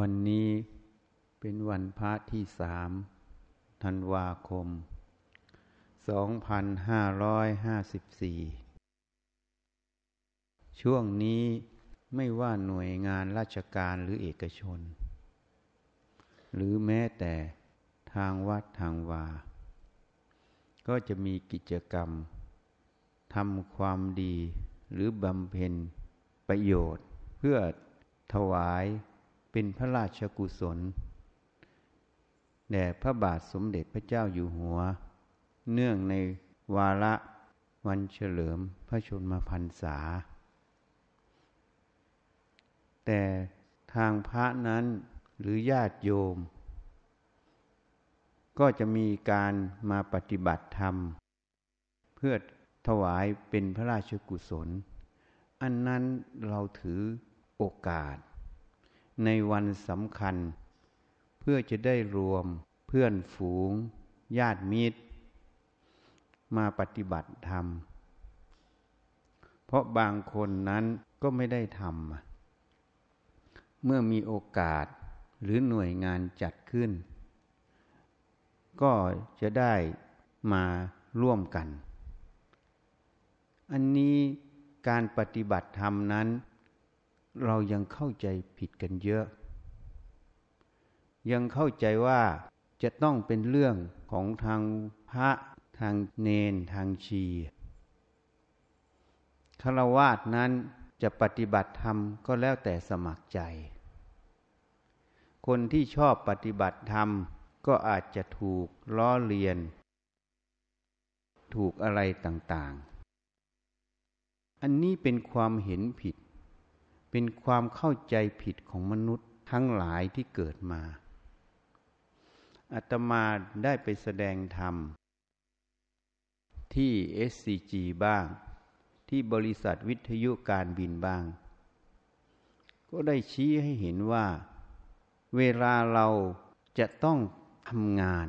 วันนี้เป็นวันพระที่สามธันวาคม 2554 ช่วงนี้ไม่ว่าหน่วยงานราชการหรือเอกชน หรือแม้แต่ทางวัดทางวา ก็จะมีกิจกรรมทำความดีหรือบำเพ็ญประโยชน์เพื่อถวาย เป็นพระราชกุศลแด่พระบาทสมเด็จพระเจ้าอยู่หัว เนื่องในวาระวันเฉลิมพระชนมพรรษา แต่ทางพระนั้นหรือญาติโยม ก็จะมีการมาปฏิบัติธรรม เพื่อถวายเป็นพระราชกุศล อันนั้นเราถือโอกาส ในวันสำคัญ เพื่อจะได้รวมเพื่อนฝูง ญาติมิตร มาปฏิบัติธรรม เพราะบางคนนั้นก็ไม่ได้ทำเมื่อมีโอกาสหรือหน่วยงานจัดขึ้น ก็จะได้มาร่วมกัน อันนี้การปฏิบัติธรรมนั้น เรายังเข้าใจผิดกันเยอะ ยังเข้าใจว่าจะต้องเป็นเรื่องของทางพระทางเนนทางชีฆราวาสนั้นจะปฏิบัติธรรมก็แล้วแต่สมัครใจ คนที่ชอบปฏิบัติธรรมก็อาจจะถูกล้อเลียน ถูกอะไรต่างๆ อันนี้เป็นความเห็นผิด เป็นความเข้าใจผิดของมนุษย์ทั้งหลายที่เกิดมาอาตมาได้ไปแสดงธรรม ที่ SCG บ้าง ที่บริษัทวิทยุการบินบ้าง ก็ได้ชี้ให้เห็นว่า เวลาเราจะต้องทำงาน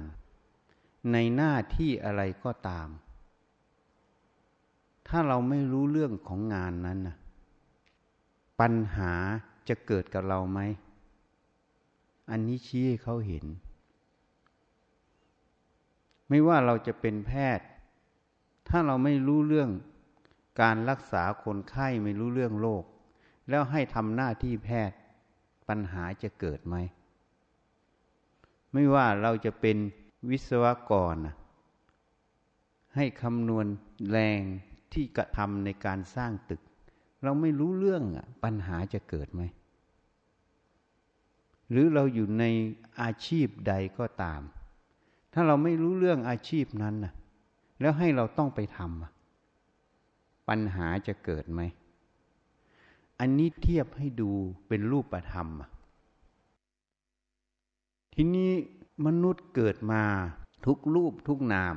ในหน้าที่อะไรก็ตาม ถ้าเราไม่รู้เรื่องของงานนั้นนะ ปัญหาจะเกิดกับเราไหม อันนี้ชี้ให้เขาเห็น ไม่ว่าเราจะเป็นแพทย์ ถ้าเราไม่รู้เรื่องการรักษาคนไข้ไม่รู้เรื่องโรค แล้วให้ทำหน้าที่แพทย์ ปัญหาจะเกิดไหม ไม่ว่าเราจะเป็นวิศวกร ให้คำนวณแรงที่กระทำในการสร้างตึก เราไม่รู้เรื่องปัญหาจะเกิดไหม หรือเราอยู่ในอาชีพใดก็ตาม ถ้าเราไม่รู้เรื่องอาชีพนั้นนะแล้วให้เราต้องไปทำปัญหาจะเกิดไหม อันนี้เทียบให้ดูเป็นรูปธรรม ทีนี้มนุษย์เกิดมาทุกรูปทุกนาม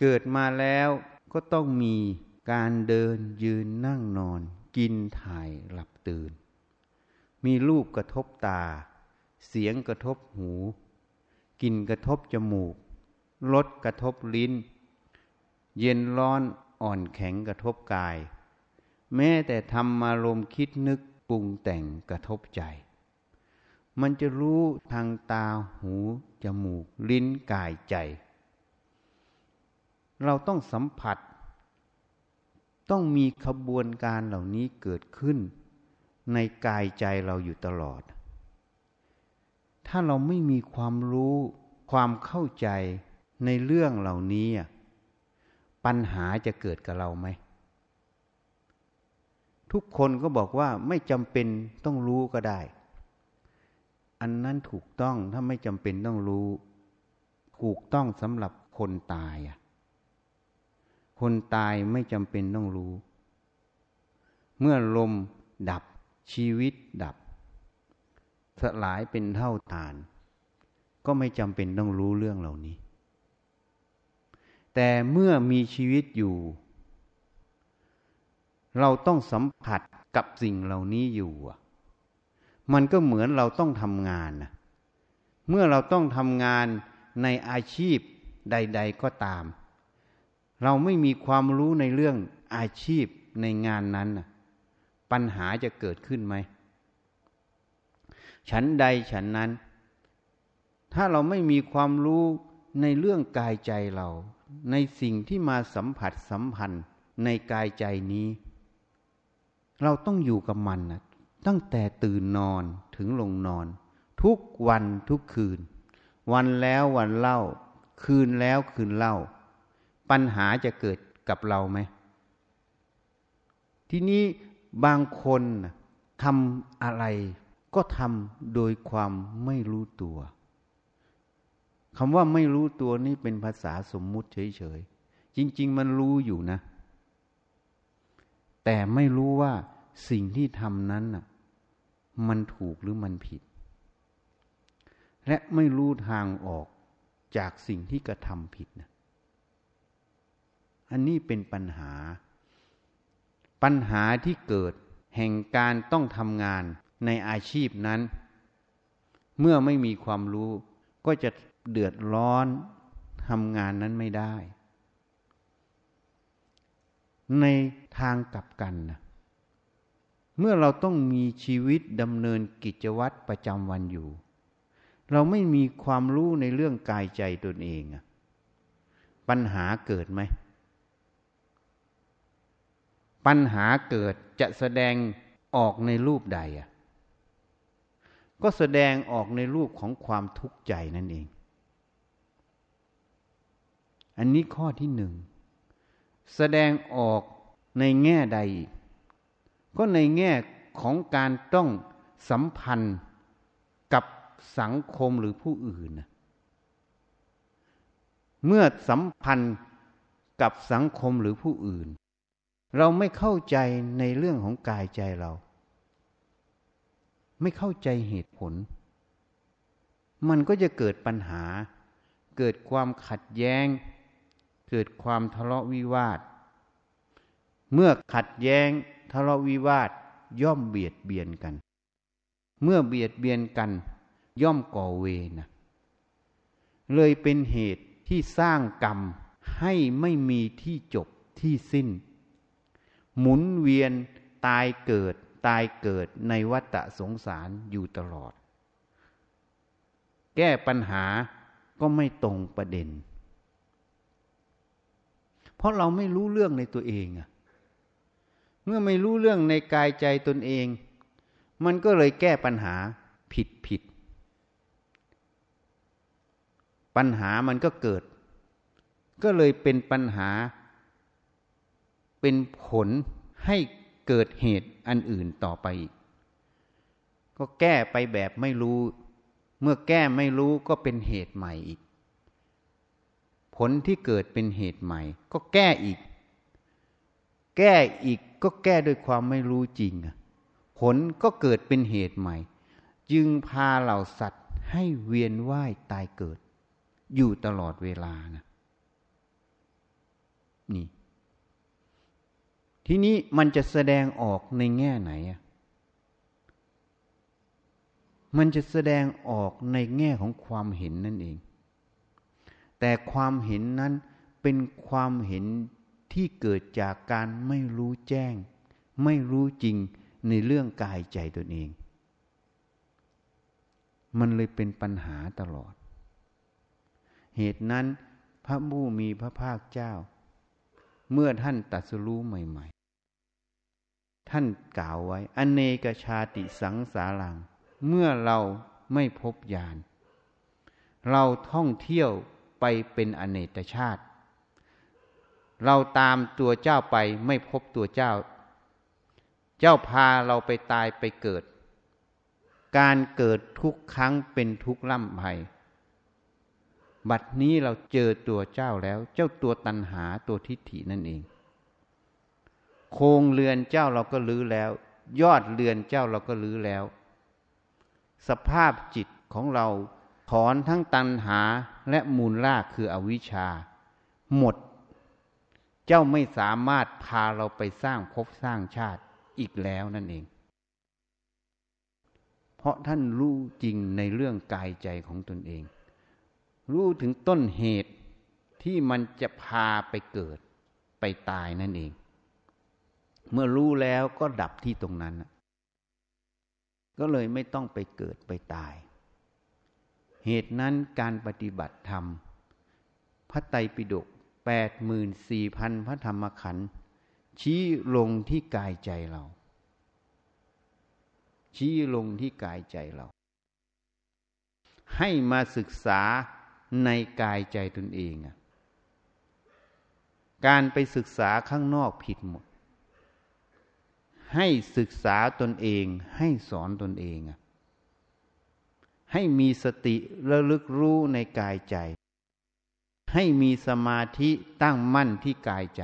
เกิดมาแล้วก็ต้องมี การเดินยืนนั่งนอน กินถ่ายหลับตื่น มีรูปกระทบตา เสียงกระทบหูกลิ่นกระทบจมูกรสกระทบลิ้น เย็นร้อนอ่อนแข็งกระทบกาย แม้แต่ทำมารมคิดนึกปรุงแต่งกระทบใจ มันจะรู้ทางตาหู จมูก ลิ้นกายใจ เราต้องสัมผัส ต้องมีขบวนการเหล่านี้เกิดขึ้น ในกายใจเราอยู่ตลอด ถ้าเราไม่มีความรู้ ความเข้าใจในเรื่องเหล่านี้ ปัญหาจะเกิดกับเราไหม ทุกคนก็บอกว่าไม่จำเป็นต้องรู้ก็ได้ อันนั้นถูกต้องถ้าไม่จำเป็นต้องรู้ ถูกต้องสำหรับคนตายอะ คนตายไม่จำเป็นต้องรู้ เมื่อลมดับชีวิตดับ สลายเป็นเท่าฐาน ก็ไม่จำเป็นต้องรู้เรื่องเหล่านี้ แต่เมื่อมีชีวิตอยู่ เราต้องสัมผัสกับสิ่งเหล่านี้อยู่ มันก็เหมือนเราต้องทำงาน เมื่อเราต้องทำงานในอาชีพใด ๆก็ตาม เราไม่มีความรู้ในเรื่องอาชีพในงานนั้น ปัญหาจะเกิดขึ้นไหม ฉันใดฉันนั้น ถ้าเราไม่มีความรู้ในเรื่องกายใจเรา ในสิ่งที่มาสัมผัสสัมพันธ์ในกายใจนี้ เราต้องอยู่กับมันนะตั้งแต่ตื่นนอนถึงลงนอน ทุกวันทุกคืน วันแล้ววันเล่า คืนแล้วคืนเล่า ปัญหาจะเกิดกับเราไหม ทีนี้บางคนทำอะไรก็ทำโดยความไม่รู้ตัวคำว่าไม่รู้ตัวนี่เป็นภาษาสมมุติเฉยๆ จริง ๆ มันรู้อยู่นะ แต่ไม่รู้ว่าสิ่งที่ทำนั้นน่ะ มันถูกหรือมันผิด และไม่รู้ทางออกจากสิ่งที่กระทำผิดนะ อันนี้เป็นปัญหา ปัญหาที่เกิดแห่งการต้องทำงานในอาชีพนั้น เมื่อไม่มีความรู้ก็จะเดือดร้อนทำงานนั้นไม่ได้ ในทางกลับกันนะเมื่อเราต้องมีชีวิตดำเนินกิจวัตรประจำวันอยู่ เราไม่มีความรู้ในเรื่องกายใจตนเอง ปัญหาเกิดไหม ปัญหาเกิดจะแสดงออกในรูปใดอะก็แสดงออกในรูปของความทุกข์ใจนั่นเอง อันนี้ข้อที่หนึ่ง แสดงออกในแง่ใด ก็ในแง่ของการต้องสัมพันธ์กับสังคมหรือผู้อื่น เมื่อสัมพันธ์กับสังคมหรือผู้อื่น เราไม่เข้าใจในเรื่องของกายใจเรา ไม่เข้าใจเหตุผล มันก็จะเกิดปัญหา เกิดความขัดแย้ง เกิดความทะเลาะวิวาท เมื่อขัดแย้งทะเลาะวิวาทย่อมเบียดเบียนกัน เมื่อเบียดเบียนกัน ย่อมก่อเวนะเลยเป็นเหตุที่สร้างกรรมให้ไม่มีที่จบที่สิ้น หมุนเวียนตายเกิดตายเกิดในวัฏสงสารอยู่ตลอด แก้ปัญหาก็ไม่ตรงประเด็น เพราะเราไม่รู้เรื่องในตัวเองอะเมื่อไม่รู้เรื่องในกายใจตนเอง มันก็เลยแก้ปัญหาผิดผิด ปัญหามันก็เกิด ก็เลยเป็นปัญหา เป็นผลให้เกิดเหตุอันอื่นต่อไปอีกก็แก้ไปแบบไม่รู้ เมื่อแก้ไม่รู้ก็เป็นเหตุใหม่อีก ผลที่เกิดเป็นเหตุใหม่ ก็แก้อีก แก้อีกก็แก้ด้วยความไม่รู้จริง ผลก็เกิดเป็นเหตุใหม่ จึงพาเหล่าสัตว์ให้เวียนว่ายตายเกิด อยู่ตลอดเวลานะนี่ ทีนี้มันจะแสดงออกในแง่ไหนอะมันจะแสดงออกในแง่ของความเห็นนั่นเอง แต่ความเห็นนั้นเป็นความเห็นที่เกิดจากการไม่รู้แจ้ง ไม่รู้จริงในเรื่องกายใจตนเอง มันเลยเป็นปัญหาตลอด เหตุนั้นพระผู้มีพระภาคเจ้า เมื่อท่านตัดสรู้ใหม่ ท่านกล่าวไว้ อเนกชาติสังสารัง เมื่อเราไม่พบญาณเราท่องเที่ยวไปเป็นอเนกชาติ เราตามตัวเจ้าไปไม่พบตัวเจ้า เจ้าพาเราไปตายไปเกิด การเกิดทุกครั้งเป็นทุกล่ำไพบัดนี้เราเจอตัวเจ้าแล้ว เจ้าตัวตันหาตัวทิฏฐินั่นเอง โครงเรือนเจ้าเราก็ลื้อแล้ว ยอดเรือนเจ้าเราก็ลื้อแล้ว สภาพจิตของเราถอนทั้งตัณหาและมูลรากคืออวิชชา หมด เจ้าไม่สามารถพาเราไปสร้างภพสร้างชาติอีกแล้วนั่นเอง เพราะท่านรู้จริงในเรื่องกายใจของตนเอง รู้ถึงต้นเหตุที่มันจะพาไปเกิดไปตายนั่นเอง เมื่อรู้แล้วก็ดับที่ตรงนั้น ก็เลยไม่ต้องไปเกิดไปตาย เหตุนั้นการปฏิบัติธรรม พระไตรปิฎกแปดหมื่นสี่พันพระธรรมขันธ์ชี้ลงที่กายใจเรา ชี้ลงที่กายใจเรา ให้มาศึกษาในกายใจตนเองอการไปศึกษาข้างนอกผิดหมด ให้ศึกษาตนเอง ให้สอนตนเองให้มีสติระลึกรู้ในกายใจ ให้มีสมาธิตั้งมั่นที่กายใจ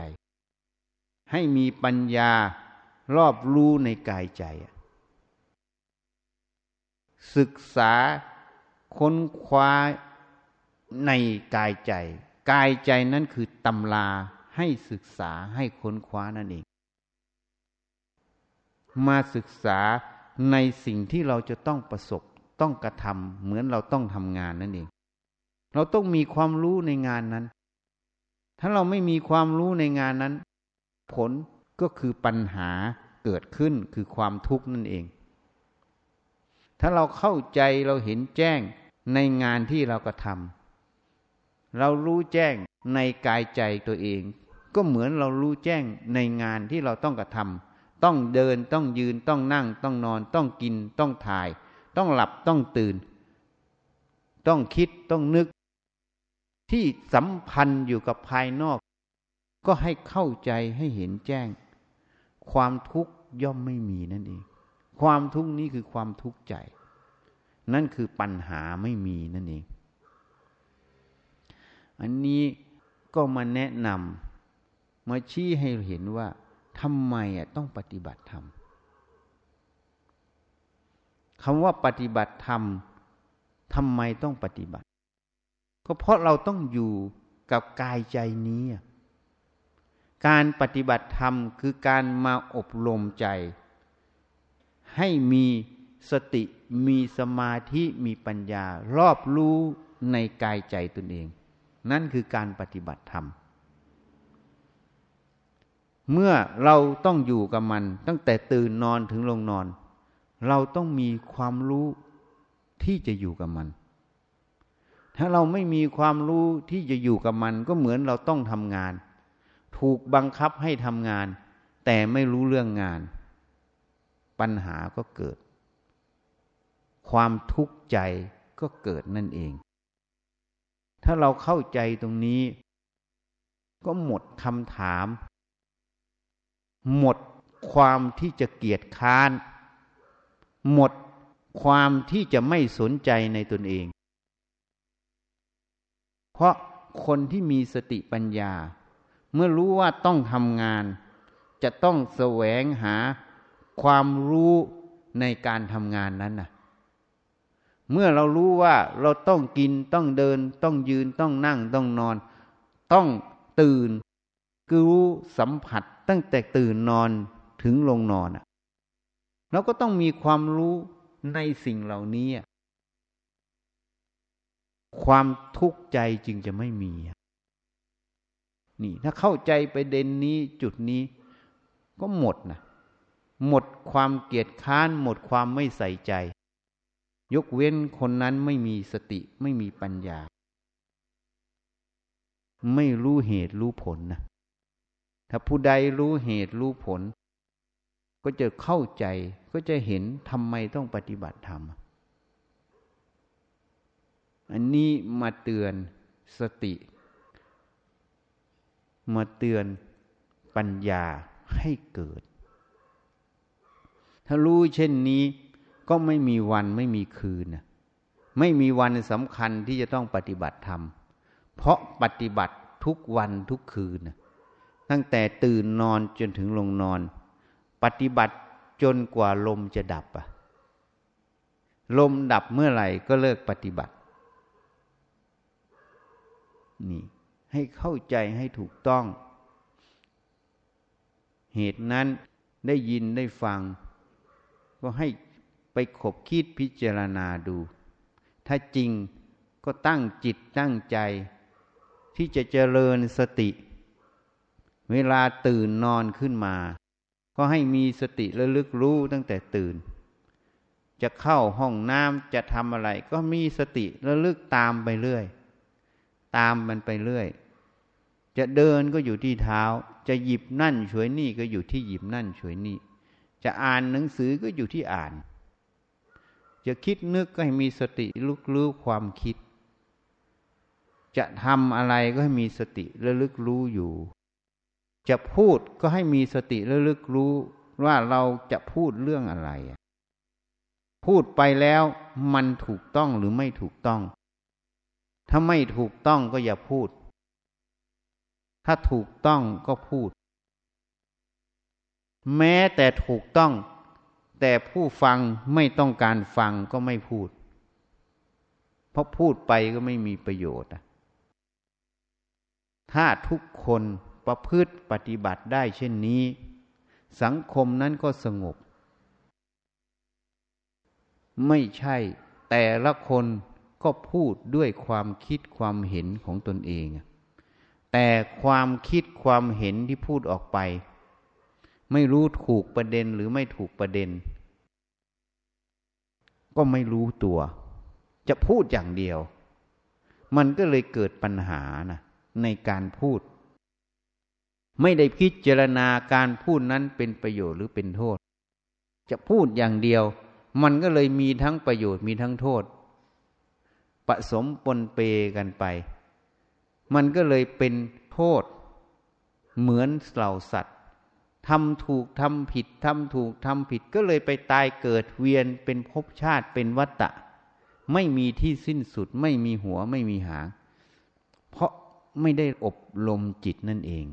ให้มีปัญญารอบรู้ในกายใจ ศึกษาค้นคว้าในกายใจ กายใจนั้นคือตำราให้ศึกษาให้ค้นคว้านั่นเอง มาศึกษาในสิ่งที่เราจะต้องประสบต้องกระทำเหมือนเราต้องทำงานนั่นเอง เราต้องมีความรู้ในงานนั้น ถ้าเราไม่มีความรู้ในงานนั้น ผลก็คือปัญหาเกิดขึ้นคือความทุกข์นั่นเอง ถ้าเราเข้าใจเราเห็นแจ้งในงานที่เรากระทำเรารู้แจ้งในกายใจตัวเอง ก็เหมือนเรารู้แจ้งในงานที่เราต้องกระทำ ต้องเดินต้องยืนต้องนั่ง ต้องนอน ต้องกิน ต้องถ่าย ต้องหลับต้องตื่น ต้องคิดต้องนึก ที่สัมพันธ์อยู่กับภายนอก ก็ให้เข้าใจให้เห็นแจ้ง ความทุกข์ย่อมไม่มีนั่นเองความทุกข์นี้คือความทุกข์ใจ นั่นคือปัญหาไม่มีนั่นเอง อันนี้ก็มาแนะนำมาชี้ให้เห็นว่า ทำไมต้องปฏิบัติธรรมคำว่าปฏิบัติธรรมทำไมต้องปฏิบัติ ก็เพราะเราต้องอยู่กับกายใจนี้ การปฏิบัติธรรมคือการมาอบรมใจ ให้มีสติมีสมาธิมีปัญญารอบรู้ในกายใจตนเอง นั่นคือการปฏิบัติธรรม เมื่อเราต้องอยู่กับมัน ตั้งแต่ตื่นนอนถึงลงนอน เราต้องมีความรู้ที่จะอยู่กับมัน ถ้าเราไม่มีความรู้ที่จะอยู่กับมัน ก็เหมือนเราต้องทำงาน ถูกบังคับให้ทำงาน แต่ไม่รู้เรื่องงาน ปัญหาก็เกิด ความทุกข์ใจก็เกิดนั่นเอง ถ้าเราเข้าใจตรงนี้ ก็หมดคำถาม หมดความที่จะเกียจค้าน หมดความที่จะไม่สนใจในตนเอง เพราะคนที่มีสติปัญญา เมื่อรู้ว่าต้องทำงาน จะต้องแสวงหาความรู้ในการทำงานนั้นนะเมื่อเรารู้ว่าเราต้องกินต้องเดิน ต้องยืนต้องนั่งต้องนอน ต้องตื่น คือรู้สัมผัส ตั้งแต่ตื่นนอนถึงลงนอนอะเราก็ต้องมีความรู้ในสิ่งเหล่านี้ ความทุกข์ใจจึงจะไม่มี นี่ ถ้าเข้าใจไปเด่นนี้จุดนี้ ก็หมดนะหมดความเกียดค้าน หมดความไม่ใส่ใจ ยกเว้นคนนั้นไม่มีสติไม่มีปัญญา ไม่รู้เหตุรู้ผลนะ ถ้าผู้ใดรู้เหตุรู้ผล ก็จะเข้าใจก็จะเห็นทำไมต้องปฏิบัติธรรม อันนี้มาเตือนสติ มาเตือนปัญญาให้เกิด ถ้ารู้เช่นนี้ก็ไม่มีวันไม่มีคืน ไม่มีวันสำคัญที่จะต้องปฏิบัติธรรม เพราะปฏิบัติทุกวันทุกคืน ตั้งแต่ตื่นนอนจนถึงลงนอน ปฏิบัติจนกว่าลมจะดับอะลมดับเมื่อไหร่ก็เลิกปฏิบัติ นี่ ให้เข้าใจให้ถูกต้อง เหตุนั้นได้ยินได้ฟัง ก็ให้ไปขบคิดพิจารณาดู ถ้าจริงก็ตั้งจิตตั้งใจ ที่จะเจริญสติ เวลาตื่นนอนขึ้นมา ก็ให้มีสติระลึกรู้ตั้งแต่ตื่น จะเข้าห้องน้ำจะทำอะไร ก็มีสติระลึกตามไปเรื่อย ตามมันไปเรื่อย จะเดินก็อยู่ที่เท้า จะหยิบนั่นช่วยนี่ก็อยู่ที่หยิบนั่นช่วยนี่ จะอ่านหนังสือก็อยู่ที่อ่าน จะคิดนึกก็ให้มีสติลุกรู้ความคิด จะทำอะไรก็ให้มีสติระลึกรู้อยู่ จะพูดก็ให้มีสติระลึกรู้ว่าเราจะพูดเรื่องอะไร พูดไปแล้วมันถูกต้องหรือไม่ถูกต้อง ถ้าไม่ถูกต้องก็อย่าพูด ถ้าถูกต้องก็พูด แม้แต่ถูกต้อง แต่ผู้ฟังไม่ต้องการฟังก็ไม่พูด เพราะพูดไปก็ไม่มีประโยชน์ถ้าทุกคน ประพฤติปฏิบัติได้เช่นนี้ สังคมนั้นก็สงบ ไม่ใช่แต่ละคนก็พูดด้วยความคิดความเห็นของตนเอง แต่ความคิดความเห็นที่พูดออกไป ไม่รู้ถูกประเด็นหรือไม่ถูกประเด็น ก็ไม่รู้ตัว จะพูดอย่างเดียว มันก็เลยเกิดปัญหานะในการพูด ไม่ได้พิจารณาการพูดนั้นเป็นประโยชน์หรือเป็นโทษ จะพูดอย่างเดียว มันก็เลยมีทั้งประโยชน์มีทั้งโทษผสมปนเปกันไป มันก็เลยเป็นโทษ เหมือนเหล่าสัตว์ทำถูกทำผิดทำถูกทำผิดก็เลยไปตายเกิดเวียนเป็นภพชาติเป็นวัตตะ ไม่มีที่สิ้นสุด ไม่มีหัวไม่มีหาง เพราะไม่ได้อบรมจิตนั่นเอง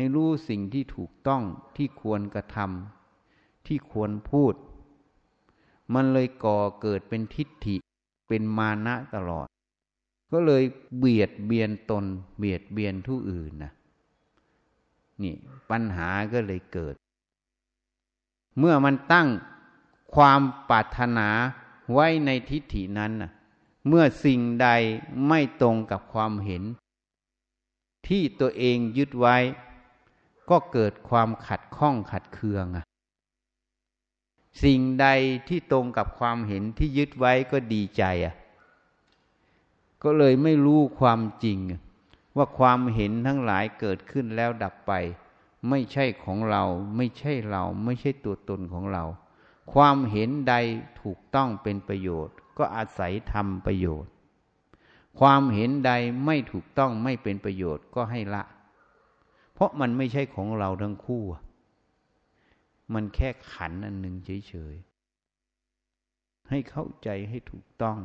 ให้รู้สิ่งที่ถูกต้องที่ควรกระทำที่ควรพูด มันเลยก่อเกิดเป็นทิฏฐิเป็นมานะตลอด ก็เลยเบียดเบียนตน เบียดเบียนผู้อื่นนะนี่ปัญหาก็เลยเกิด เมื่อมันตั้งความปรารถนาไว้ในทิฏฐินั้นนะเมื่อสิ่งใดไม่ตรงกับความเห็น ที่ตัวเองยึดไว้ ก็เกิดความขัดข้องขัดเคืองอะสิ่งใดที่ตรงกับความเห็นที่ยึดไว้ก็ดีใจอะก็เลยไม่รู้ความจริง ว่าความเห็นทั้งหลายเกิดขึ้นแล้วดับไป ไม่ใช่ของเรา ไม่ใช่เรา ไม่ใช่ตัวตนของเรา ความเห็นใดถูกต้องเป็นประโยชน์ ก็อาศัยทำประโยชน์ ความเห็นใดไม่ถูกต้องไม่เป็นประโยชน์ก็ให้ละ เพราะมันไม่ใช่ของเราทั้งคู่ มันแค่ขันอันหนึ่งเฉยๆ ให้เข้าใจให้ถูกต้อง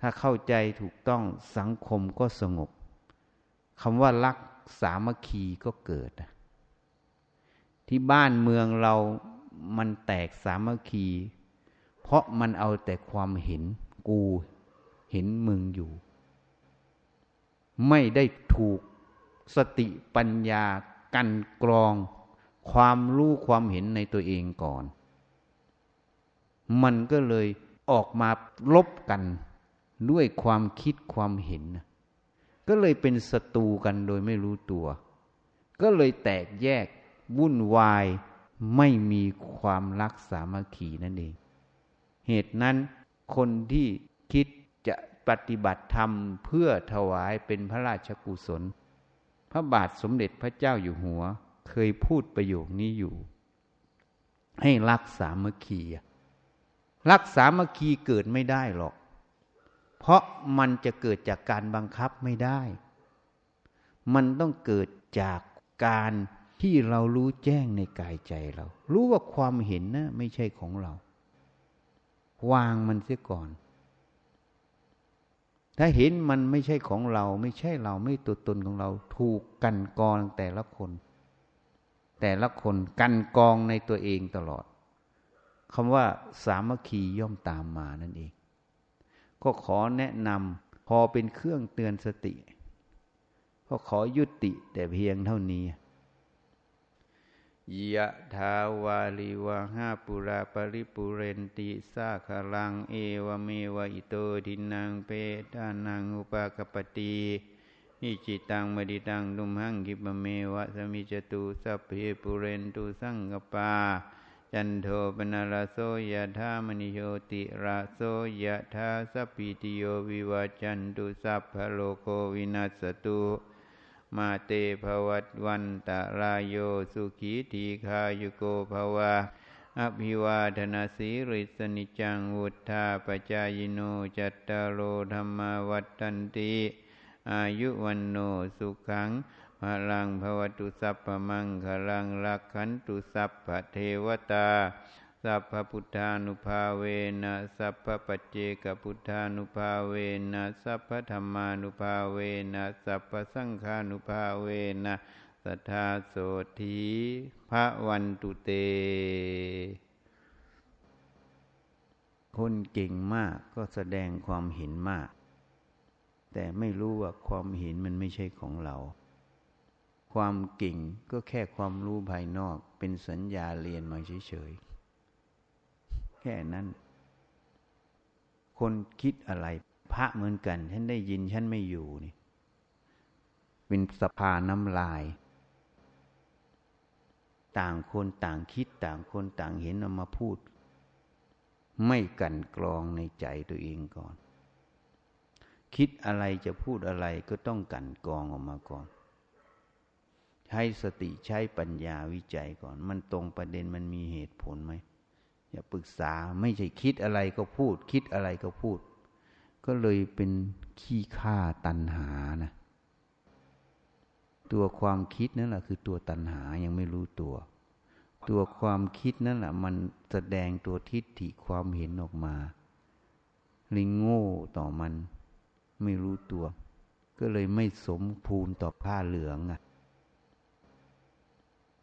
ถ้าเข้าใจถูกต้องสังคมก็สงบคำว่ารักสามัคคีก็เกิด ที่บ้านเมืองเรามันแตกสามัคคี เพราะมันเอาแต่ความเห็นกูเห็นมึงอยู่ ไม่ได้ถูก สติปัญญากันกรอง ความรู้ความเห็นในตัวเองก่อน มันก็เลยออกมาลบกันด้วยความคิดความเห็น ก็เลยเป็นศัตรูกันโดยไม่รู้ตัว ก็เลยแตกแยกวุ่นวายไม่มีความรักสามัคคีนั่นเอง เหตุนั้นคนที่คิดจะปฏิบัติธรรมเพื่อถวายเป็นพระราชกุศล พระบาทสมเด็จพระเจ้าอยู่หัว เคยพูดประโยคนี้อยู่ ให้รักสามัคคีรักสามัคคีเกิดไม่ได้หรอก เพราะมันจะเกิดจากการบังคับไม่ได้ มันต้องเกิดจากการที่เรารู้แจ้งในกายใจเรา รู้ว่าความเห็นนะไม่ใช่ของเรา วางมันเสียก่อน ถ้าเห็นมันไม่ใช่ของเรา ไม่ใช่เราไม่ตัวตนของเรา ถูกกันกองแต่ละคน แต่ละคนกันกองในตัวเองตลอดคำว่าสามัคคีย่อมตามมานั่นเอง ก็ขอแนะนำพอเป็นเครื่องเตือนสติ ก็ขอยุติแต่เพียงเท่านี้ ยะทาวาลิวะหาปุราปริปุเรนติสาคลังเอวเมวะอิโตทินังเปตานังอุปากปติอิจฉิตัง ปัตถิตัง ตุมหัง ขิปปะเมวะ สะมิชฌะตุสัพเพปูเรนตุสังกัปปา จันโทปัณณะระโสยะถา มะณิโชติระโสยะถาสัพพีติโยวิวัชชันตุสัพพะโรโค วินัสสะตุ มาเต ภะวัตวันตะราโยสุขีทีฆายุโก ภะวะ อะภิวาทะนะสีลิสสะ นิจจังวุธาปะจายิโนจัตตารโอธรรมวัฏันติอายุวันโนสุขังพลังภวตุสัพพมังคลังลักขันตุสัพพเทวตา สัพพพุทธานุภาเวนะสัพพปัจเจกพุทธานุภาเวนะสัพพธรรมานุภาเวนะสัพพสังฆานุภาเวนะสัทธาโสธีพระวันตุเต คนเก่งมากก็แสดงความเห็นมาก แต่ไม่รู้ว่าความเห็นมันไม่ใช่ของเรา ความเก่งก็แค่ความรู้ภายนอกเป็นสัญญาเรียนมาเฉยๆ แค่นั้น คนคิดอะไร พระเหมือนกัน ฉันได้ยินฉันไม่อยู่นี่เป็นสภาน้ำลาย ต่างคนต่างคิดต่างคนต่างเห็นเอามาพูด ไม่กันกรองในใจตัวเองก่อน คิดอะไรจะพูดอะไรก็ต้องกันกรองออกมาก่อนใช้สติใช้ปัญญาวิจัยก่อน มันตรงประเด็นมันมีเหตุผลไหม อย่าปรึกษาไม่ใช่คิดอะไรก็พูด คิดอะไรก็พูด ก็เลยเป็นขี้ข้าตันหานะตัวความคิดนั่นแหละคือตัวตัณหายังไม่รู้ตัว ตัวความคิดนั่นแหละมันแสดงตัวทิฏฐิความเห็นออกมาลิงโง่ต่อมันไม่รู้ตัว ก็เลยไม่สมภูนต่อผ้าเหลืองอะ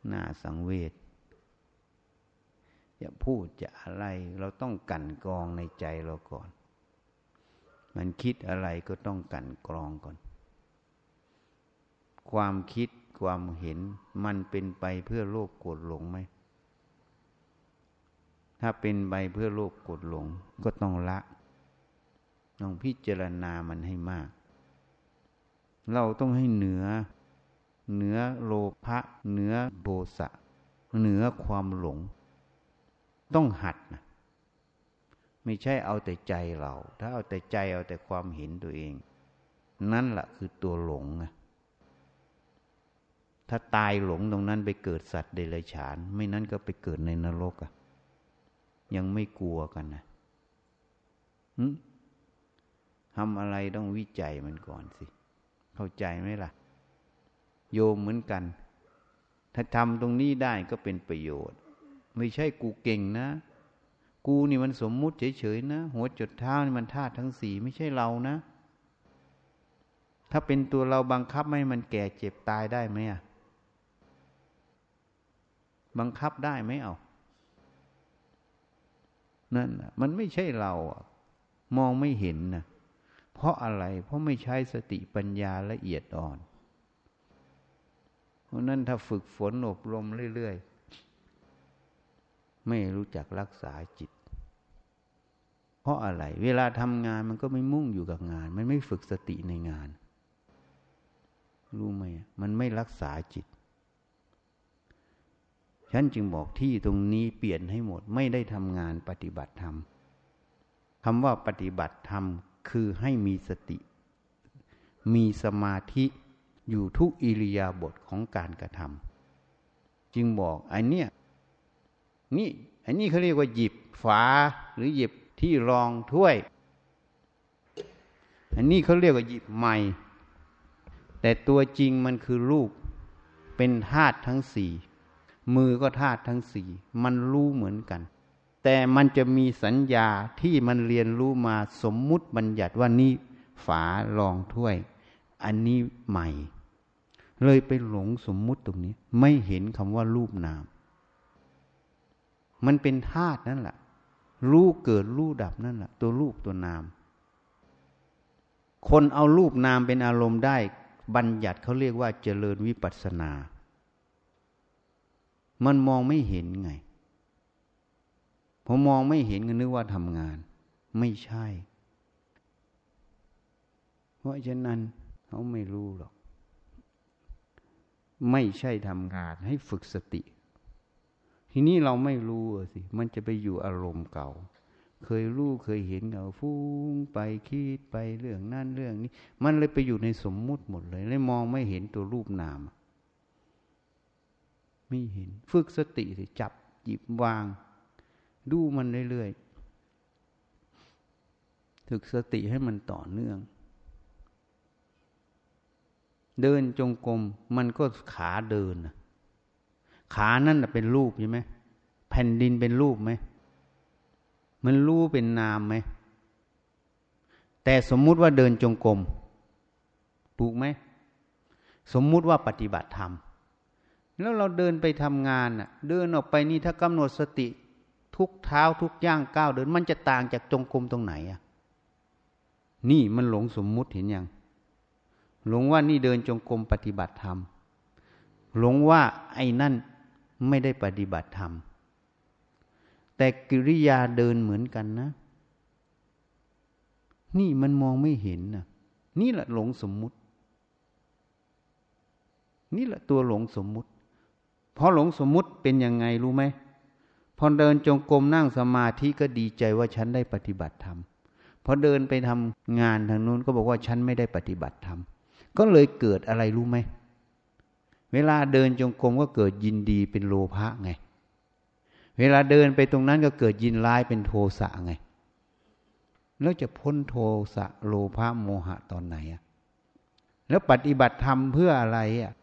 หน้าสังเวช อย่าพูดจะอะไร เราต้องกันกรองในใจเราก่อน มันคิดอะไรก็ต้องกันกรองก่อน ความคิดความเห็นมันเป็นไปเพื่อโลภโกรธหลงไหม ถ้าเป็นไปเพื่อโลภโกรธหลงก็ต้องละต้องพิจารณามันให้มาก เราต้องให้เหนือ เหนือโลภะเหนือโทสะเหนือความหลง ต้องหัดนะไม่ใช่เอาแต่ใจเรา ถ้าเอาแต่ใจเอาแต่ความเห็นตัวเอง นั่นแหละคือตัวหลงอะถ้าตายหลงตรงนั้นไปเกิดสัตว์เดรัจฉาน ไม่นั้นก็ไปเกิดในนรกอะยังไม่กลัวกันนะทำอะไรต้องวิจัยมันก่อนสิ เข้าใจไหมล่ะ โยมเหมือนกัน ถ้าทำตรงนี้ได้ก็เป็นประโยชน์ ไม่ใช่กูเก่งนะ กูนี่มันสมมุติเฉยๆนะ หัวจดเท้านี่มันธาตุทั้งสี่ไม่ใช่เรานะ ถ้าเป็นตัวเราบังคับไม่มันแก่เจ็บตายได้ไหมอะบังคับได้ไหมเอานั่นมันไม่ใช่เราอะมองไม่เห็นนะเพราะอะไร เพราะไม่ใช้สติปัญญาละเอียดอ่อน เพราะนั้นถ้าฝึกฝนอบรมเรื่อย ๆ ไม่รู้จักรักษาจิต เพราะอะไร เวลาทำงานมันก็ไม่มุ่งอยู่กับงาน มันไม่ฝึกสติในงาน รู้ไหม มันไม่รักษาจิต ฉันจึงบอกที่ตรงนี้เปลี่ยนให้หมด ไม่ได้ทำงานปฏิบัติธรรมคำว่าปฏิบัติธรรมคือให้มีสติ มีสมาธิอยู่ทุกอิริยาบถของการกระทำจึงบอกไอ้นี่ นี่อันนี้เขาเรียกว่าหยิบฝาหรือหยิบที่รองถ้วย อันนี้เขาเรียกว่าหยิบไม้แต่ตัวจริงมันคือรูปเป็นธาตุทั้งสี่มือก็ธาตุทั้งสี่มันรู้เหมือนกัน แต่มันจะมีสัญญาที่มันเรียนรู้มาสมมุติบัญญัติว่านี่ฝารองถ้วย อันนี้ใหม่ เลยไปหลงสมมุติตรงนี้ ไม่เห็นคำว่ารูปนาม มันเป็นธาตุนั่นแหละรู้เกิดรู้ดับนั่นแหละตัวรูปตัวนาม คนเอารูปนามเป็นอารมณ์ได้ บัญญัติเขาเรียกว่าเจริญวิปัสสนา มันมองไม่เห็นไงพอมองไม่เห็นก็นึกว่าทำงาน ไม่ใช่ เพราะฉะนั้นเขาไม่รู้หรอก ไม่ใช่ทำงานให้ฝึกสติ ทีนี้เราไม่รู้สิ มันจะไปอยู่อารมณ์เก่า เคยรู้เคยเห็นเอาฟุ้งไปคิดไปเรื่องนั่นเรื่องนี้ มันเลยไปอยู่ในสมมุติหมดเลยเลยมองไม่เห็นตัวรูปนาม ไม่เห็น ฝึกสติสิจับหยิบวาง ดูมันเรื่อยๆฝึกสติให้มันต่อเนื่อง เดินจงกรมมันก็ขาเดิน ขานั่นเป็นรูปใช่ไหมแผ่นดินเป็นรูปไหมมันรู้เป็นนามไหมแต่สมมุติว่าเดินจงกรมถูกไหมสมมุติว่าปฏิบัติธรรมแล้วเราเดินไปทำงานน่ะ เดินออกไปนี่ถ้ากำหนดสติทุกเท้าทุกย่างก้าวเดิน มันจะต่างจากจงกรมตรงไหนอะ นี่มันหลงสมมุติเห็นยังหลงว่านี่เดินจงกรมปฏิบัติธรรมหลงว่าไอ้นั่น ไม่ได้ปฏิบัติธรรม แต่กิริยาเดินเหมือนกันนะ นี่มันมองไม่เห็นนะนี่แหละหลงสมมุติ นี่แหละตัวหลงสมมุติเพราะหลงสมมุติเป็นยังไงรู้ไหมพอเดินจงกรมนั่งสมาธิก็ดีใจว่าฉันได้ปฏิบัติธรรมพอเดินไปทำงานทางนู้นก็บอกว่าฉันไม่ได้ปฏิบัติธรรมก็เลยเกิดอะไรรู้ไหม เวลาเดินจงกรมก็เกิดยินดีเป็นโลภะไง เวลาเดินไปตรงนั้นก็เกิดยินร้ายเป็นโทสะไง แล้วจะพ้นโทสะโลภะโมหะตอนไหนอะแล้วปฏิบัติธรรมเพื่ออะไรอะ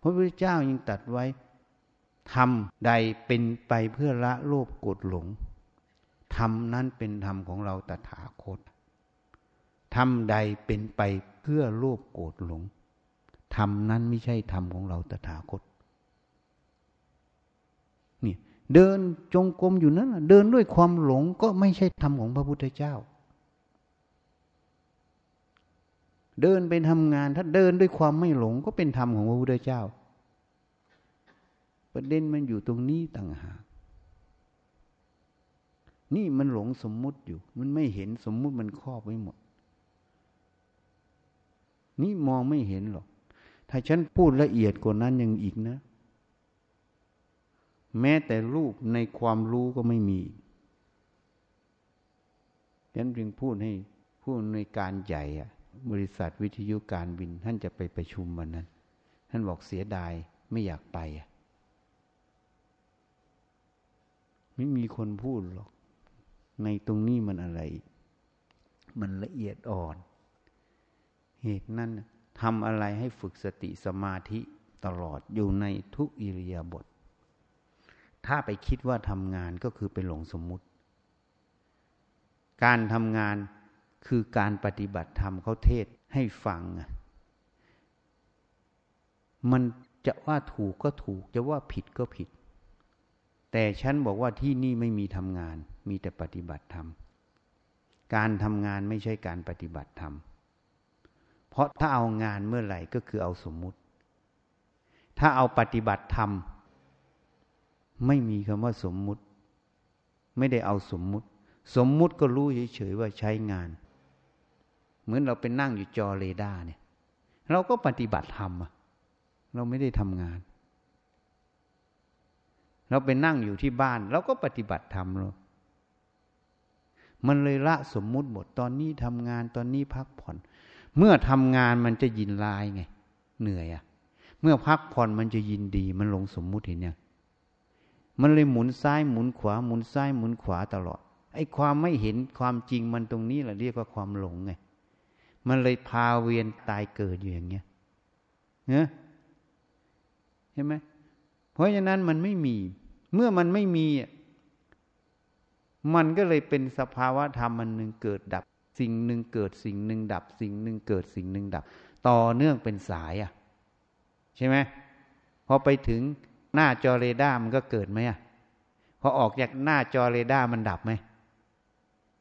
พระพุทธเจ้ายังตัดไว้ทำใดเป็นไปเพื่อละโลภโกรธหลงธรรมนั้นเป็นธรรมของเราตถาคตทำใดเป็นไปเพื่อโลภโกรธหลง ธรรมนั้นไม่ใช่ธรรมของเราตถาคตนี่เดินจงกรมอยู่นั้นเดินด้วยความหลงก็ไม่ใช่ธรรมของพระพุทธเจ้า เดินไปทำงานถ้าเดินด้วยความไม่หลงก็เป็นธรรมของพระพุทธเจ้า ประเด็นมันอยู่ตรงนี้ต่างหากนี่มันหลงสมมุติอยู่ มันไม่เห็นสมมุติมันครอบไว้หมด นี่มองไม่เห็นหรอก ถ้าฉันพูดละเอียดกว่านั้นยังอีกนะ แม้แต่รูปในความรู้ก็ไม่มีฉันจึงพูดให้ผู้ในการใหญ่อะบริษัทวิทยุการบินท่านจะไปประชุมวันนั้น ท่านบอกเสียดายไม่อยากไปอะไม่มีคนพูดหรอก ในตรงนี้มันอะไร มันละเอียดอ่อน เหตุนั้น ทำอะไรให้ฝึกสติสมาธิตลอดอยู่ในทุกอิริยาบถถ้าไปคิดว่าทำงานก็คือเป็นหลงสมมุติ การทำงานคือการปฏิบัติธรรมเขาเทศให้ฟัง มันจะว่าถูกก็ถูก จะว่าผิดก็ผิด แต่ฉันบอกว่าที่นี่ไม่มีทำงาน มีแต่ปฏิบัติธรรม การทำงานไม่ใช่การปฏิบัติธรรม เพราะถ้าเอางานเมื่อไหร่ก็คือเอาสมมุติ ถ้าเอาปฏิบัติธรรม ไม่มีคำว่าสมมุติ ไม่ได้เอาสมมุติ สมมุติก็รู้เฉยๆว่าใช้งาน เหมือนเราเป็นนั่งอยู่จอเรดาร์เนี่ย เราก็ปฏิบัติธรรมเราไม่ได้ทำงาน เราไปนั่งอยู่ที่บ้าน เราก็ปฏิบัติธรรมเรามันเลยละสมมุติหมดตอนนี้ทำงานตอนนี้พักผ่อน เมื่อทำงานมันจะยินลายไง เหนื่อยอะเมื่อพักผ่อนมันจะยินดี มันลงสมมุติเห็นยังมันเลยหมุนซ้ายหมุนขวาหมุนซ้ายหมุนขวาตลอด ไอ้ความไม่เห็นความจริงมันตรงนี้แหละเรียกว่าความหลงไง มันเลยพาเวียนตายเกิดอยู่อย่างเงี้ยเนะเห็นไหมเพราะฉะนั้นมันไม่มี เมื่อมันไม่มี มันก็เลยเป็นสภาวะธรรมมันหนึ่งเกิดดับ สิ่งหนึ่งเกิดสิ่งหนึ่งดับ สิ่งหนึ่งเกิดสิ่งหนึ่งดับ ต่อเนื่องเป็นสายอะ ใช่ไหมพอไปถึงหน้าจอเรดาร์มันก็เกิดไหมอะพอออกจากหน้าจอเรดาร์มันดับไหม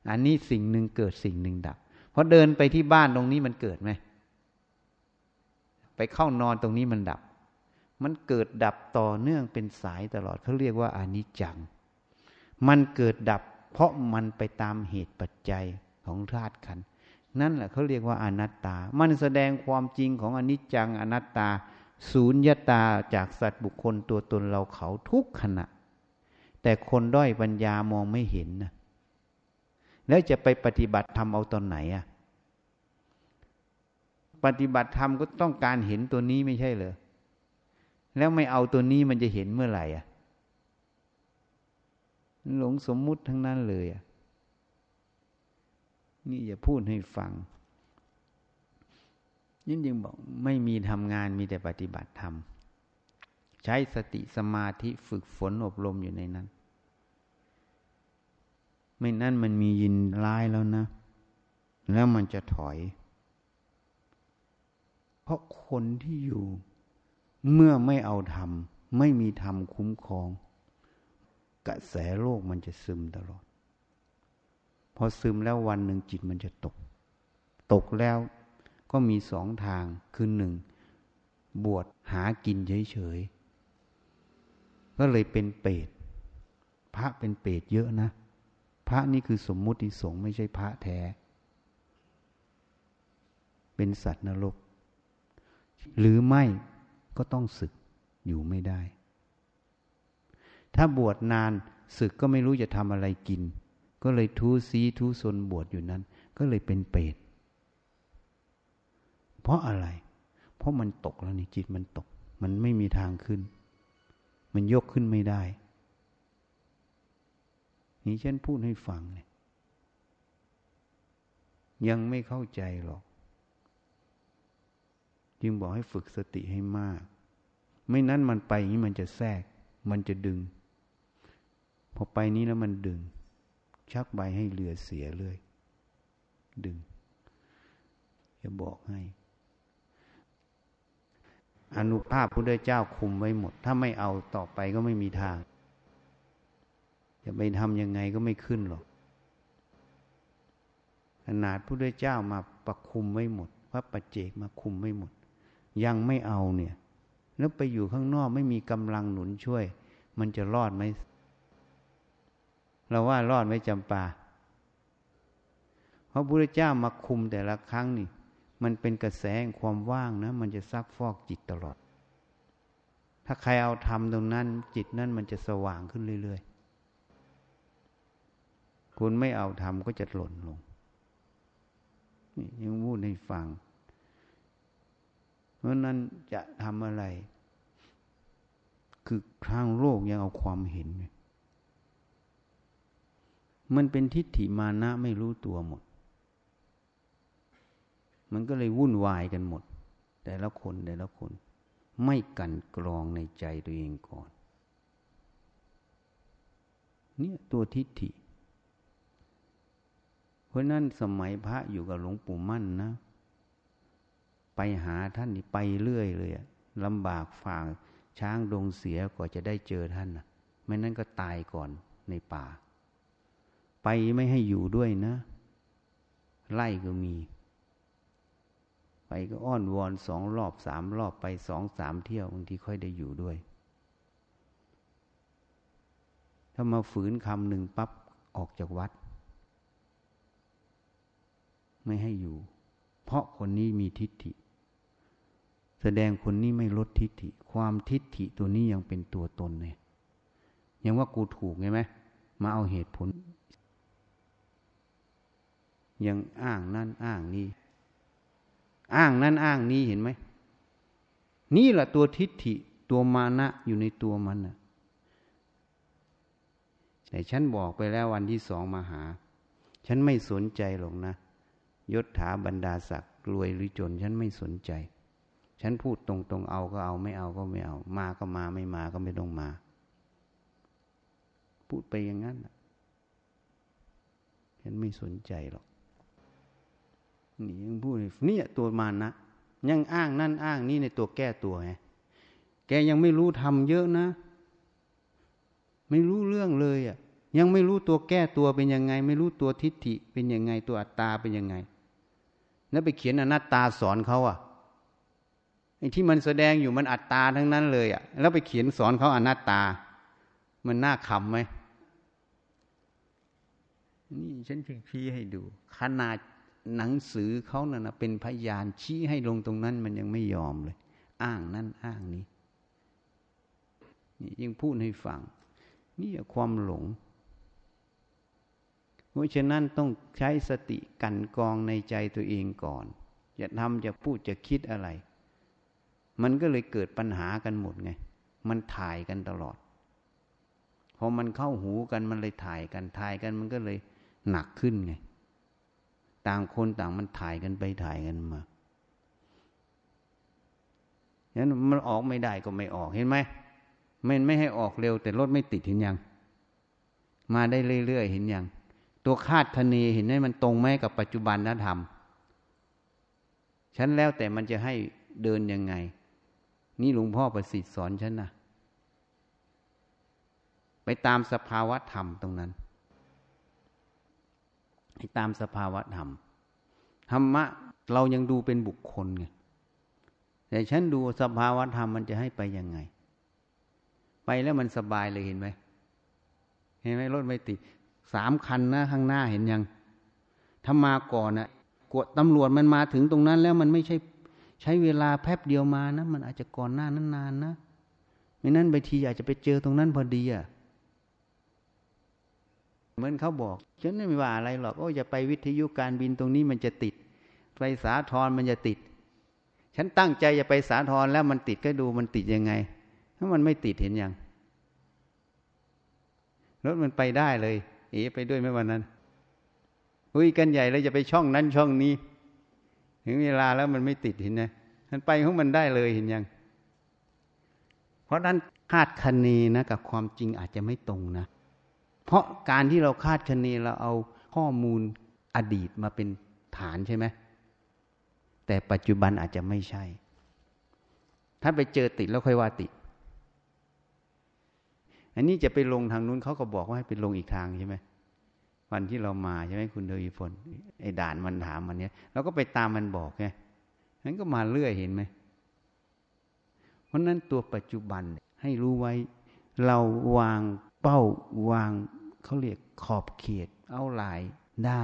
อันนี้สิ่งหนึ่งเกิดสิ่งหนึ่งดับพอเดินไปที่บ้านตรงนี้มันเกิดไหมไปเข้านอนตรงนี้มันดับ มันเกิดดับต่อเนื่องเป็นสายตลอดเขาเรียกว่าอนิจจัง มันเกิดดับ เพราะมันไปตามเหตุปัจจัย ของธาตุขันนั่นแหละเขาเรียกว่าอนัตตา มันแสดงความจริงของอนิจจังอนัตตา ศูนย์ยตาจากสัตว์บุคคลตัวตนเราเขาทุกขณะ แต่คนด้อยปัญญามองไม่เห็นนะแล้วจะไปปฏิบัติธรรมเอาตอนไหนอะปฏิบัติธรรมก็ต้องการเห็นตัวนี้ไม่ใช่เหรอแล้วไม่เอาตัวนี้มันจะเห็นเมื่อไหร่อะหลงสมมุติทั้งนั้นเลยอะ นี่อย่าพูดให้ฟังยิ่งยังบอกไม่มีทำงานมีแต่ปฏิบัติธรรมใช้สติสมาธิฝึกฝนอบรมอยู่ในนั้น ไม่นั่นมันมียินร้ายแล้วนะ แล้วมันจะถอย เพราะคนที่อยู่เมื่อไม่เอาธรรม ไม่มีธรรมคุ้มครอง กระแสโลกมันจะซึมตลอด พอซึมแล้ววันหนึ่งจิตมันจะตก ตกแล้วก็มีสองทางคือหนึ่งบวชหากินเฉยๆก็เลยเป็นเปรตพระเป็นเปรตเยอะนะ พระนี่คือสมมุติสงฆ์ไม่ใช่พระแท้ เป็นสัตว์นรก หรือไม่ก็ต้องศึกอยู่ไม่ได้ ถ้าบวชนานศึกก็ไม่รู้จะทำอะไรกิน ก็เลยทูซีทูซนบวชอยู่นั้น ก็เลยเป็นเปรตเพราะอะไร เพราะมันตกแล้วนี่จิตมันตก มันไม่มีทางขึ้น มันยกขึ้นไม่ได้ นี่ฉันพูดให้ฟังเนี่ย ยังไม่เข้าใจหรอก จึงบอกให้ฝึกสติให้มาก ไม่นั้นมันไปอย่างนี้มันจะแทรก มันจะดึง พอไปนี้แล้วมันดึง ชักใบให้เหลือเสียเลย ดึง จะบอกให้ อนุภาพพระเจ้าคุมไว้หมด ถ้าไม่เอาต่อไปก็ไม่มีทาง จะไปทำยังไงก็ไม่ขึ้นหรอกขนาดพระเจ้ามาประคุมไว้หมด พระปัจเจกมาคุมไว้หมด ยังไม่เอาเนี่ย แล้วไปอยู่ข้างนอกไม่มีกำลังหนุนช่วย มันจะรอดไหม เราว่ารอดไหมจำปา เพราะพระเจ้ามาคุมแต่ละครั้งนี่ มันเป็นกระแสแห่งความว่างนะ มันจะซักฟอกจิตตลอด ถ้าใครเอาทำตรงนั้น จิตนั้นมันจะสว่างขึ้นเรื่อยๆ คุณไม่เอาทำก็จะหล่นลงนี่ยังพูดให้ฟัง เพราะนั้นจะทำอะไร คือทางโลกยังเอาความเห็น มันเป็นทิฏฐิมานะไม่รู้ตัวหมด มันก็เลยวุ่นวายกันหมด แต่ละคนแต่ละคน ไม่กันกรองในใจตัวเองก่อน เนี่ยตัวทิฏฐิ เพราะนั้นสมัยพระอยู่กับหลวงปู่มั่นนะ ไปหาท่านนี่ไปเรื่อยเลยลำบากฝ่าช้างดงเสียกว่าจะได้เจอท่านนะไม่นั้นก็ตายก่อนในป่า ไปไม่ให้อยู่ด้วยนะ ไล่ก็มี ไปก็อ้อนวอนสองรอบสามรอบไปสองสามเที่ยวบางทีค่อยได้อยู่ด้วย ถ้ามาฝืนคำหนึ่งปั๊บออกจากวัด ไม่ให้อยู่ เพราะคนนี้มีทิฏฐิ แสดงคนนี้ไม่ลดทิฏฐิ ความทิฏฐิตัวนี้ยังเป็นตัวตนเลยยังว่ากูถูกไงไหมมาเอาเหตุผล ยังอ้างนั่นอ้างนี้ อ้างนั้นอ้างนี้เห็นไหม นี่แหละตัวทิฏฐิตัวมานะอยู่ในตัวมันนะแต่ฉันบอกไปแล้ววันที่สองมาหา ฉันไม่สนใจหรอกนะ ยศถาบรรดาศักดิ์รวยหรือจน ฉันไม่สนใจ ฉันพูดตรงๆเอาก็เอาไม่เอาก็ไม่เอา มาก็มาไม่มาก็ไม่ต้องมา พูดไปอย่างนั้นฉันไม่สนใจหรอก นี่ยังพูดนี่ตัวมานะยังอ้างนั่นอ้างนี่ในตัวแก้ตัวไงแกยังไม่รู้ทำเยอะนะ ไม่รู้เรื่องเลยอะ ยังไม่รู้ตัวแก้ตัวเป็นยังไง ไม่รู้ตัวทิฏฐิเป็นยังไง ตัวอัตตาเป็นยังไง แล้วไปเขียนอนัตตาสอนเขาอะไอ้ที่มันแสดงอยู่มันอัตตาทั้งนั้นเลยอะ แล้วไปเขียนสอนเขาอนัตตา มันน่าขำไหมนี่ฉันชี้ให้ดูขนาด หนังสือเขานะ่ะเป็นพยานชี้ให้ลงตรงนั้นมันยังไม่ยอมเลย อ้างนั่นอ้างนี้นี่ยิ่งพูดให้ฟัง นี่ความหลง เพราะฉะนั้นต้องใช้สติกันกองในใจตัวเองก่อนจะทำจะพูดจะคิดอะไร มันก็เลยเกิดปัญหากันหมดไง มันถ่ายกันตลอด พอมันเข้าหูกันมันเลยถ่ายกันถ่ายกันมันก็เลยหนักขึ้นไง ต่างคนต่างมันถ่ายกันไปถ่ายกันมาฉะนั้นมันออกไม่ได้ก็ไม่ออกเห็นไหมมันไม่ให้ออกเร็ว แต่รถไม่ติดเห็นยัง มาได้เรื่อยๆเห็นยัง ตัวคาดคะเนเห็นไหมมันตรงไหมกับปัจจุบันนธรรมฉันแล้วแต่มันจะให้เดินยังไง นี่หลวงพ่อประสิทธิ์สอนฉันนะไปตามสภาวะธรรมตรงนั้น ตามสภาวะธรรมธรรมะเรายังดูเป็นบุคคลไงแต่ฉันดูสภาวะธรรมมันจะให้ไปยังไง ไปแล้วมันสบายเลยเห็นไหมเห็นไหมรถไม่ติดสามคันนะข้างหน้าเห็นยังถ้ามาก่อนนะกวดตำรวจมันมาถึงตรงนั้นแล้วมันไม่ใช่ใช้เวลาแป๊บเดียวมานะ มันอาจจะก่อนหน้านั้นนานนะไม่นั้นไปทีอาจจะไปเจอตรงนั้นพอดีอะ เหมือนเขาบอกฉันไม่ว่าอะไรหรอกโอ้จะไปวิทยุการบินตรงนี้มันจะติด ไปสาทรมันจะติด ฉันตั้งใจจะไปสาทรแล้วมันติดก็ดูมันติดยังไง ถ้ามันไม่ติดเห็นยังรถมันไปได้เลย เอ๋ไปด้วยไหมวันนั้นคุยกันใหญ่เลยจะไปช่องนั้นช่องนี้ ถึงเวลาแล้วมันไม่ติดเห็นไหมมันไปของมันได้เลยเห็นยัง เพราะนั้นคาดคะเนนะกับความจริงอาจจะไม่ตรงนะ เพราะการที่เราคาดคะเนเราเอาข้อมูลอดีตมาเป็นฐานใช่ไหมแต่ปัจจุบันอาจจะไม่ใช่ ถ้าไปเจอติดแล้วค่อยว่าติด อันนี้จะไปลงทางนู้นเขาก็บอกว่าให้ไปลงอีกทางใช่ไหมวันที่เรามาใช่ไหมคุณเดวีฝนไอ้ด่านมันถามมันเนี้ยเราก็ไปตามมันบอกไงนั้นก็มาเรื่อยเห็นไหมเพราะนั้นตัวปัจจุบันให้รู้ไว้ เราวางเป้าวาง เขาเรียกขอบเขตเอาลายได้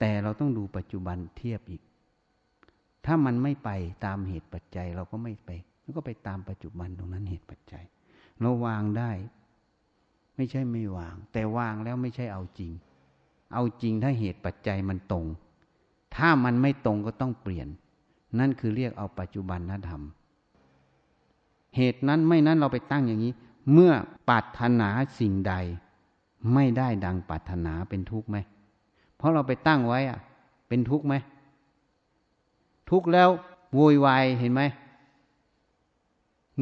แต่เราต้องดูปัจจุบันเทียบอีก ถ้ามันไม่ไปตามเหตุปัจจัยเราก็ไม่ไปแล้วก็ไปตามปัจจุบันตรงนั้นเหตุปัจจัย เราวางได้ ไม่ใช่ไม่วาง แต่วางแล้วไม่ใช่เอาจริง เอาจริงถ้าเหตุปัจจัยมันตรง ถ้ามันไม่ตรงก็ต้องเปลี่ยน นั่นคือเรียกเอาปัจจุบันนธรรม เหตุนั้นไม่นั้นเราไปตั้งอย่างนี้ เมื่อปรารถนาสิ่งใด ไม่ได้ดังปรารถนาเป็นทุกข์ไหม เพราะเราไปตั้งไว้อะเป็นทุกข์ไหม ทุกข์แล้วโวยวายเห็นไหม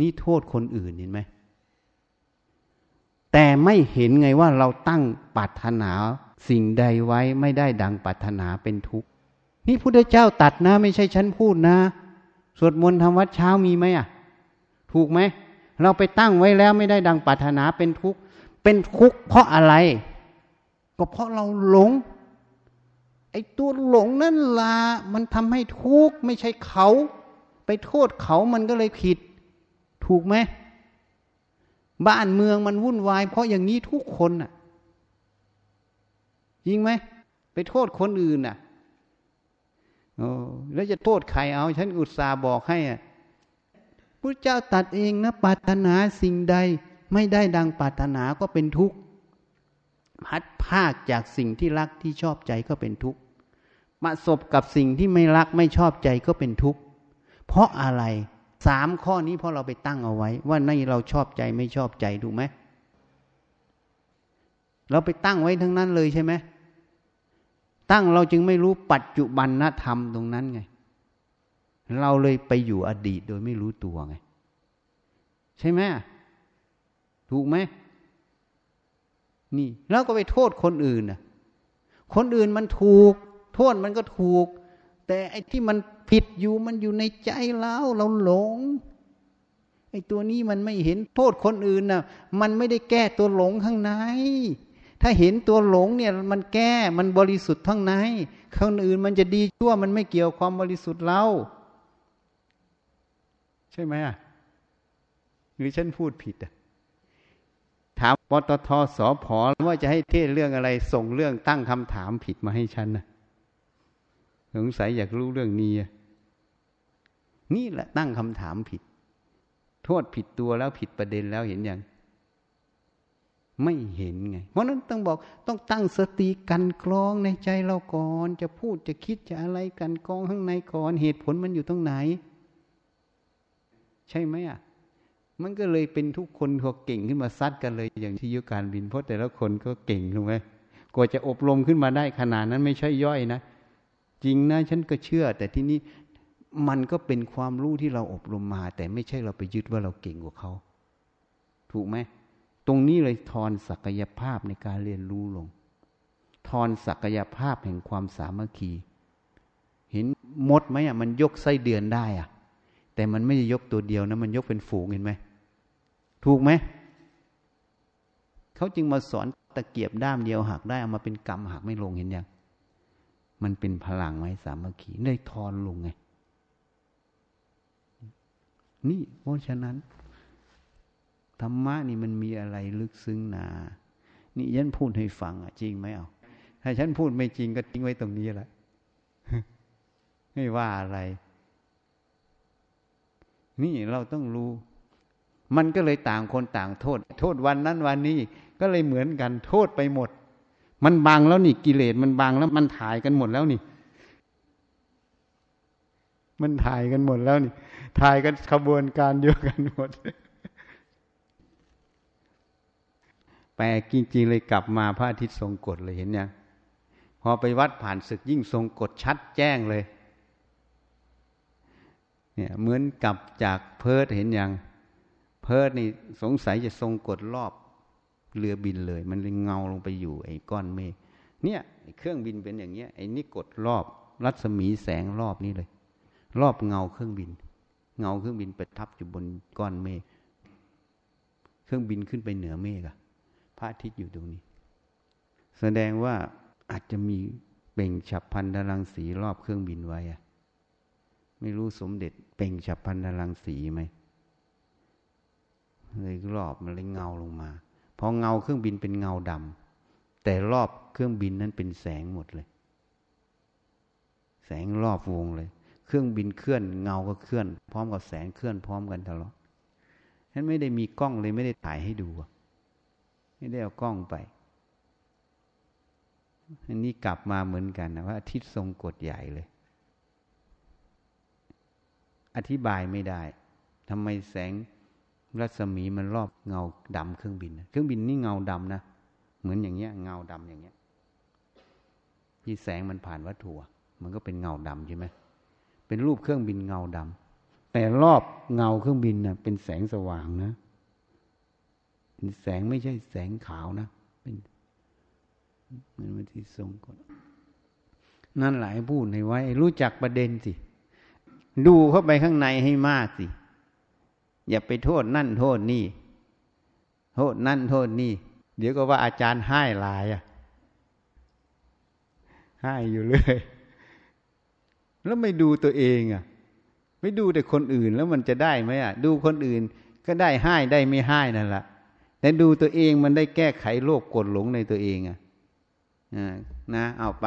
นี่โทษคนอื่นเห็นไหม แต่ไม่เห็นไงว่าเราตั้งปรารถนาสิ่งใดไว้ไม่ได้ดังปรารถนาเป็นทุกข์ นี่พุทธเจ้าตัดนะ ไม่ใช่ฉันพูดนะ สวดมนต์ทำวัดเช้ามีไหมอะ ถูกไหม เราไปตั้งไว้แล้วไม่ได้ดังปรารถนาเป็นทุกข์ เป็นทุกข์เพราะอะไร ก็เพราะเราหลง ไอ้ตัวหลงนั่นละ มันทำให้ทุกข์ไม่ใช่เขา ไปโทษเขามันก็เลยผิด ถูกไหม บ้านเมืองมันวุ่นวาย เพราะอย่างนี้ทุกคนน่ะจริงไหม ไปโทษคนอื่นน่ะโอ้แล้วจะโทษใครเอา ฉันอุตส่าห์บอกให้อะพระเจ้าตัดเองนะปรารถนาสิ่งใด ไม่ได้ดังปรารถนาก็เป็นทุกข์พัดภาคจากสิ่งที่รักที่ชอบใจก็เป็นทุกข์มาสบกับสิ่งที่ไม่รักไม่ชอบใจก็เป็นทุกข์เพราะอะไรสามข้อนี้เพราะเราไปตั้งเอาไว้ ว่าในเราชอบใจไม่ชอบใจถูกไหมเราไปตั้งไว้ทั้งนั้นเลยใช่ไหมตั้งเราจึงไม่รู้ปัจจุบันนธรรมตรงนั้นไง เราเลยไปอยู่อดีตโดยไม่รู้ตัวไง ใช่ไหม ถูกไหมนี่แล้วก็ไปโทษคนอื่นน่ะ คนอื่นมันถูก โทษมันก็ถูก แต่ไอ้ที่มันผิดอยู่มันอยู่ในใจเราเราหลงไอ้ตัวนี้มันไม่เห็นโทษคนอื่นน่ะ มันไม่ได้แก้ตัวหลงข้างใน ถ้าเห็นตัวหลงเนี่ยมันแก้มันบริสุทธิ์ข้างในข้างอื่นมันจะดีชั่วมันไม่เกี่ยวความบริสุทธิ์เราใช่ไหมอะหรือฉันพูดผิดอะ ถามปตทสอพอว่าจะให้เทศเรื่องอะไร ส่งเรื่องตั้งคำถามผิดมาให้ฉันนะสงสัยอยากรู้เรื่องนี้ นี่แหละตั้งคำถามผิด โทษผิดตัวแล้วผิดประเด็นแล้วเห็นยังไม่เห็นไง เพราะนั้นต้องบอกต้องตั้งสติกันกรองในใจเราก่อน จะพูดจะคิดจะอะไรกันกรองข้างในก่อน เหตุผลมันอยู่ตรงไหน ใช่ไหมอะ มันก็เลยเป็นทุกคนพอเก่งขึ้นมาซัดกันเลย อย่างที่ยุการบินเพราะแต่ละคนก็เก่งถูกไหมกว่าจะอบรมขึ้นมาได้ขนาดนั้นไม่ใช่ย่อยนะ จริงนะฉันก็เชื่อ แต่ที่นี้มันก็เป็นความรู้ที่เราอบรมมา แต่ไม่ใช่เราไปยึดว่าเราเก่งกว่าเขา ถูกไหมตรงนี้เลยทอนศักยภาพในการเรียนรู้ลง ทอนศักยภาพแห่งความสามัคคี เห็นมดไหมอะมันยกไส้เดือนได้อะ แต่มันไม่ได้ยกตัวเดียวนะ มันยกเป็นฝูงเห็นไหม ถูกไหมเขาจึงมาสอนตะเกียบด้ามเดียวหักได้เอามาเป็นกรรมหักไม่ลงเห็นยังมันเป็นพลังไหมสามัคคีได้ทอนลงไง นี่เพราะฉะนั้น ธรรมะนี่มันมีอะไรลึกซึ้งนา นี่ยันพูดให้ฟังอะ จริงไหมเอาถ้าฉันพูดไม่จริงก็ทิ้งไว้ตรงนี้แหละไม่ว่าอะไร นี่เราต้องรู้ มันก็เลยต่างคนต่างโทษ โทษวันนั้นวันนี้ก็เลยเหมือนกันโทษไปหมด มันบางแล้วนี่กิเลสมันบางแล้วมันถ่ายกันหมดแล้วนี่ มันถ่ายกันหมดแล้วนี่ ถ่ายกันขบวนการเดียวกันหมดแปลจริงๆเลยกลับมาพระอาทิตย์ทรงกฎเลยเห็นยังพอไปวัดผ่านศึกยิ่งทรงกฎชัดแจ้งเลย เนี่ยเหมือนกับจากเพิร์ดเห็นยัง เพิร์ดนี่สงสัยจะทรงกฎรอบเรือบินเลย มันเลยเงาลงไปอยู่ไอ้ก้อนเมฆเนี่ยเครื่องบินเป็นอย่างเงี้ยไอ้นี่กดรอบรัศมีแสงรอบนี้เลย รอบเงาเครื่องบิน เงาเครื่องบินไปทับอยู่บนก้อนเมฆเครื่องบินขึ้นไปเหนือเมฆอะพระอาทิตย์อยู่ตรงนี้ แสดงว่าอาจจะมีเป่งฉับพันธรังสีรอบเครื่องบินไว้อะไม่รู้สมเด็จเป่งฉับพันธรังสีไหม เลยรอบมันเลยเงาลงมาพอเงาเครื่องบินเป็นเงาดำแต่รอบเครื่องบินนั้นเป็นแสงหมดเลย แสงรอบวงเลย เครื่องบินเคลื่อนเงาก็เคลื่อน พร้อมกับแสงเคลื่อนพร้อมกันตลอดฉันไม่ได้มีกล้องเลยไม่ได้ถ่ายให้ดู ไม่ได้เอากล้องไปอันนี้กลับมาเหมือนกันนะว่าอาทิตย์ทรงกฎใหญ่เลย อธิบายไม่ได้ทำไมแสง รัศมีมันรอบเงาดำเครื่องบิน เครื่องบินนี่เงาดำนะ เหมือนอย่างเงี้ย เงาดำอย่างเงี้ย ที่แสงมันผ่านวัตถุมันก็เป็นเงาดำใช่ไหมเป็นรูปเครื่องบินเงาดำแต่รอบเงาเครื่องบินนะ่ะ เป็นแสงสว่างนะ แสงไม่ใช่แสงขาวนะ เป็นมันมาที่ทรงก่อนนั่นหลายพูดในไว้ รู้จักประเด็นสิ ดูเข้าไปข้างในให้มากสิ อย่าไปโทษนั่นโทษนี่ โทษนั่นโทษนี่ เดี๋ยวก็ว่าอาจารย์ให้ลายอะให้อยู่เลย แล้วไม่ดูตัวเองอะ ไม่ดูแต่คนอื่นแล้วมันจะได้ไหมอะ ดูคนอื่นก็ได้ให้ได้ไม่ให้นั่นแหละแต่ดูตัวเองมันได้แก้ไขโลกกดหลงในตัวเองอะนะเอาไป